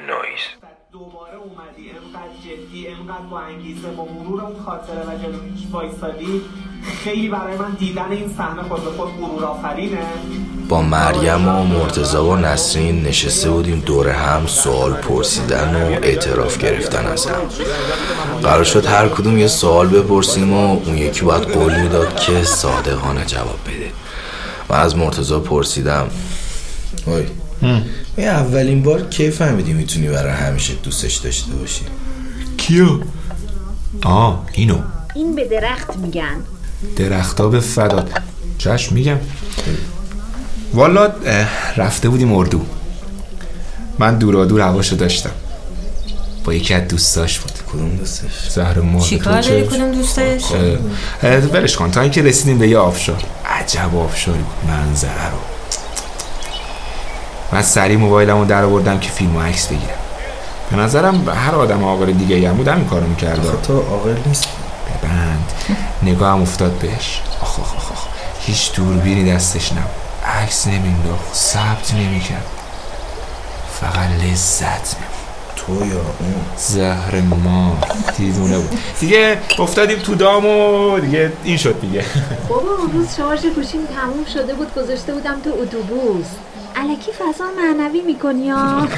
نویز. دوباره اومدی انقدر جدی انقدر با انگیزه با مرور اون خاطره و جلویش وایسادی. خیلی برای من دیدن این صحنه خود به خود غرور آفرینه. با مریم و مرتزا و نسرین نشسته بودیم دور هم سوال پرسیدن و اعتراف گرفتن از هم قرار شد هر کدوم یه سوال بپرسیم و اون یکی باید قول می‌داد که صادقانه جواب بده. من از مرتزا پرسیدم وای. این اولین بار کی فهمیدی می‌تونی برای همیشه دوستش داشته باشی. کیو؟ آه اینو. این به درخت میگن. درختا به فدات چشم میگم. والا رفته بودیم اردو. من دورا دور هواشو داشتم. با یکی از دوستاش بود. کدوم دوستش؟ زهر ما چیکار داری؟ کدوم دوستش؟ ولش کن. تا اینکه رسیدیم به یه آفشار عجب آفشاری بود. منظره رو. من سریع موبایلمو در آوردم که فیلم و عکس بگیرم. به نظرم هر آدم عاقل دیگه هم بود همین کارو می‌کرد. تو عاقل نیست ببند. نگاهم افتاد بهش. آخ آخ آخ آخ. هیچ دوربینی دستش نبود. عکس نمینداخت ثبت نمی‌کرد. فقط لذت تو یا اون؟ زهر ما. دیوونه بود. دیگه افتادیم تو دام و دیگه این شد دیگه. بابا اون روز شارژ گوشیم تموم شده بود گذاشته بودم تو اتوبوس. الکی فضا معنوی می‌کنی ها؟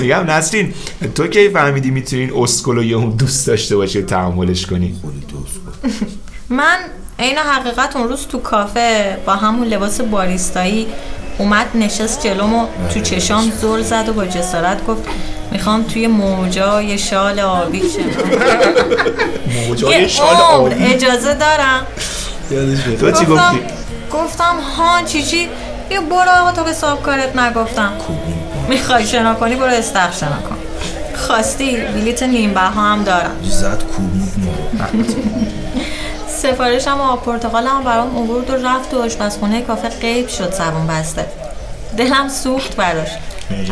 میگم نسرین تو کی فهمیدی می‌تونی این اسکل و دوست داشته باشی تحملش کنی؟ من عین حقیقت اون روز تو کافه با همون لباس باریستایی اومد نشست جلوم و تو چشام زل زد و با جسارت گفت می‌خوام توی موجا یه شال آبی شم موجای شال آبی. اجازه دارم. تو چی گفتی؟ گفتم ها چی چی بیا برو آقا تو به صاحب کارت نگفتم. می‌خوای شنا کنی برو استخر شنا کن. خواستی؟ بلیت نیم بها هم دارم. زد کوبید ما سفارشم و آب پرتقال هم برام اوورد و رفت تو آشپزخونه کافه غیب شد زبون بسته. دلم سوخت براش.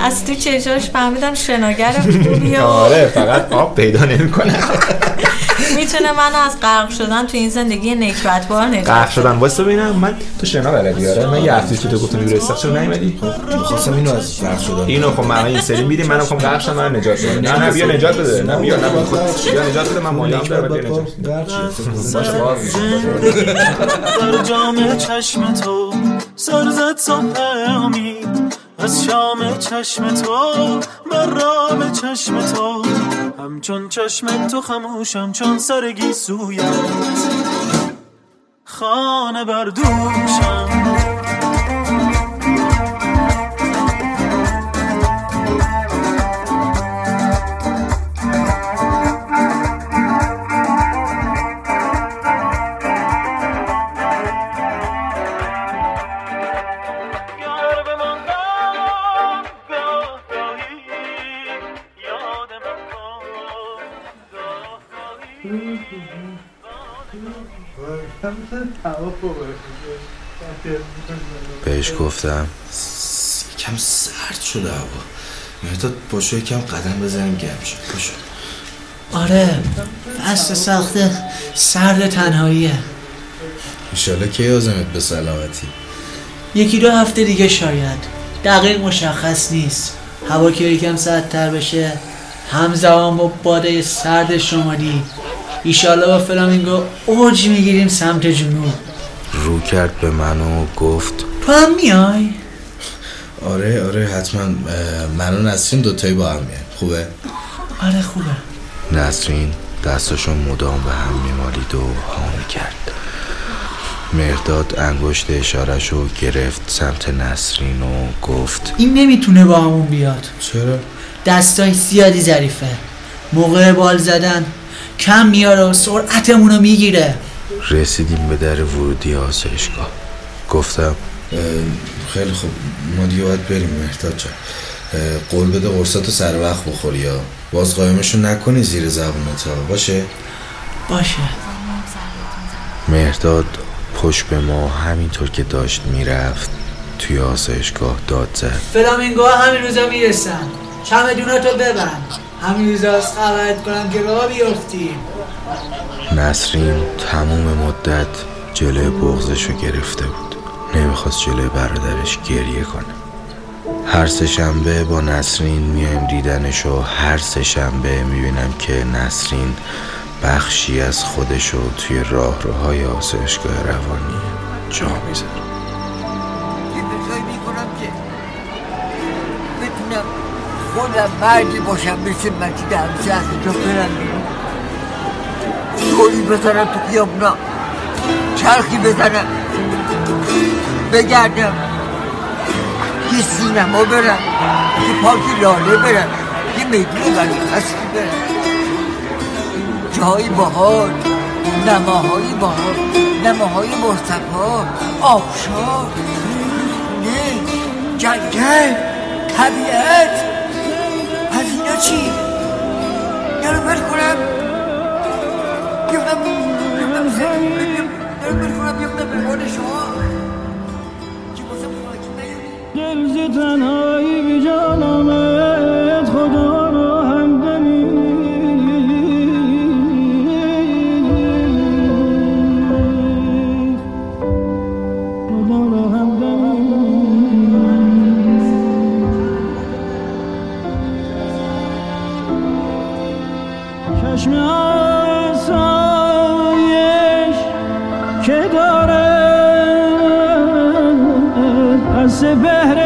از تو چشاش فهمیدم شناگر خوبیه آره فقط آب پیدا نمی‌کنه. می‌تونه من از غرق شدن تو این زندگی نکبتبار نجات غرق شدن. واسه ببینم من تو شنا بلدی آره من یه هفته که تو گفتم بیرو استخر چرا نیومدی؟ می‌خواستم اینو از فرق شدن اینو خب من این سری میدیم منم خب غرق شدم من نجات بدم. نه نه بیا نجات بده. نه بیا نه بیا خود. بیا نجات بده من مالی هم دارم بیا نجات بده. باشه باشه. جام چشم تو سر زد صبح امید از شام چشم تو بر رام چشم تو. همچون چشم تو خموشم چون سرگی سویت. خانه بر بهش گفتم. "س- یکم سرد شده هوا. مرداد باشو یکم قدم بزنیم گرم شد. باشو آره. فصل سخت سرد تنهاییه. ایشالا کی آزمت به سلامتی؟ یکی دو هفته دیگه شاید. دقیق مشخص نیست. هوا که یکم سردتر بشه همزمان با باده سرد شمالی. ایشالله با فلامینگو اوج می‌گیریم سمت جنوب. رو کرد به من و گفت تو هم میای؟ آره آره حتما من و نسرین دوتایی با هم میایم. خوبه؟ آره خوبه. نسرین دستاشو مدام به هم میمالید و ها کرد مرداد انگشت اشارشو گرفت سمت نسرین و گفت این نمی‌تونه با همون بیاد. چرا؟ دستای زیادی ظریفه. موقع بال زدن کم میاره و سرعتمون رو می‌گیره. رسیدیم به در ورودی آسایشگاه. گفتم خیلی خوب. ما دیگه باید بریم مهداد جان. قول بده قرصاتو سر وقت بخوری یا باز قایمشو نکنی زیر زبونت. ها باشه؟ باشه. مهرداد پشت به ما همینطور که داشت می‌رفت توی آسایشگاه داد زد. فلامینگو همین روزا می‌رسن. چمدوناتو ببند. همین از خبرت کنم که راه بیفتیم نسرین تموم مدت جلوی بغزشو گرفته بود. نمی‌خواست جلوی برادرش گریه کنه. هر سه شنبه با نسرین میایم دیدنش و هر سه شنبه می‌بینم که نسرین بخشی از خودشو توی راهروهای آسایشگاه روانی جا می‌ذاره. خودم مردی باشم مثل مجید همسه از اینجا برم گلی بزنم تو خیابونا چرخی بزنم بگردم یه سینما برم یه پارک لاله برم یه میدون ولی هستی برم جایی باحال نماهایی باحال نماهای مرتبا آبشار خونه جنگل طبیعت از اینا چی؟ یارو بل کنم بیفتم بیفتم یارو بل کنم بیفتم به حال شما که بازم خواهی دل که داره از سپهر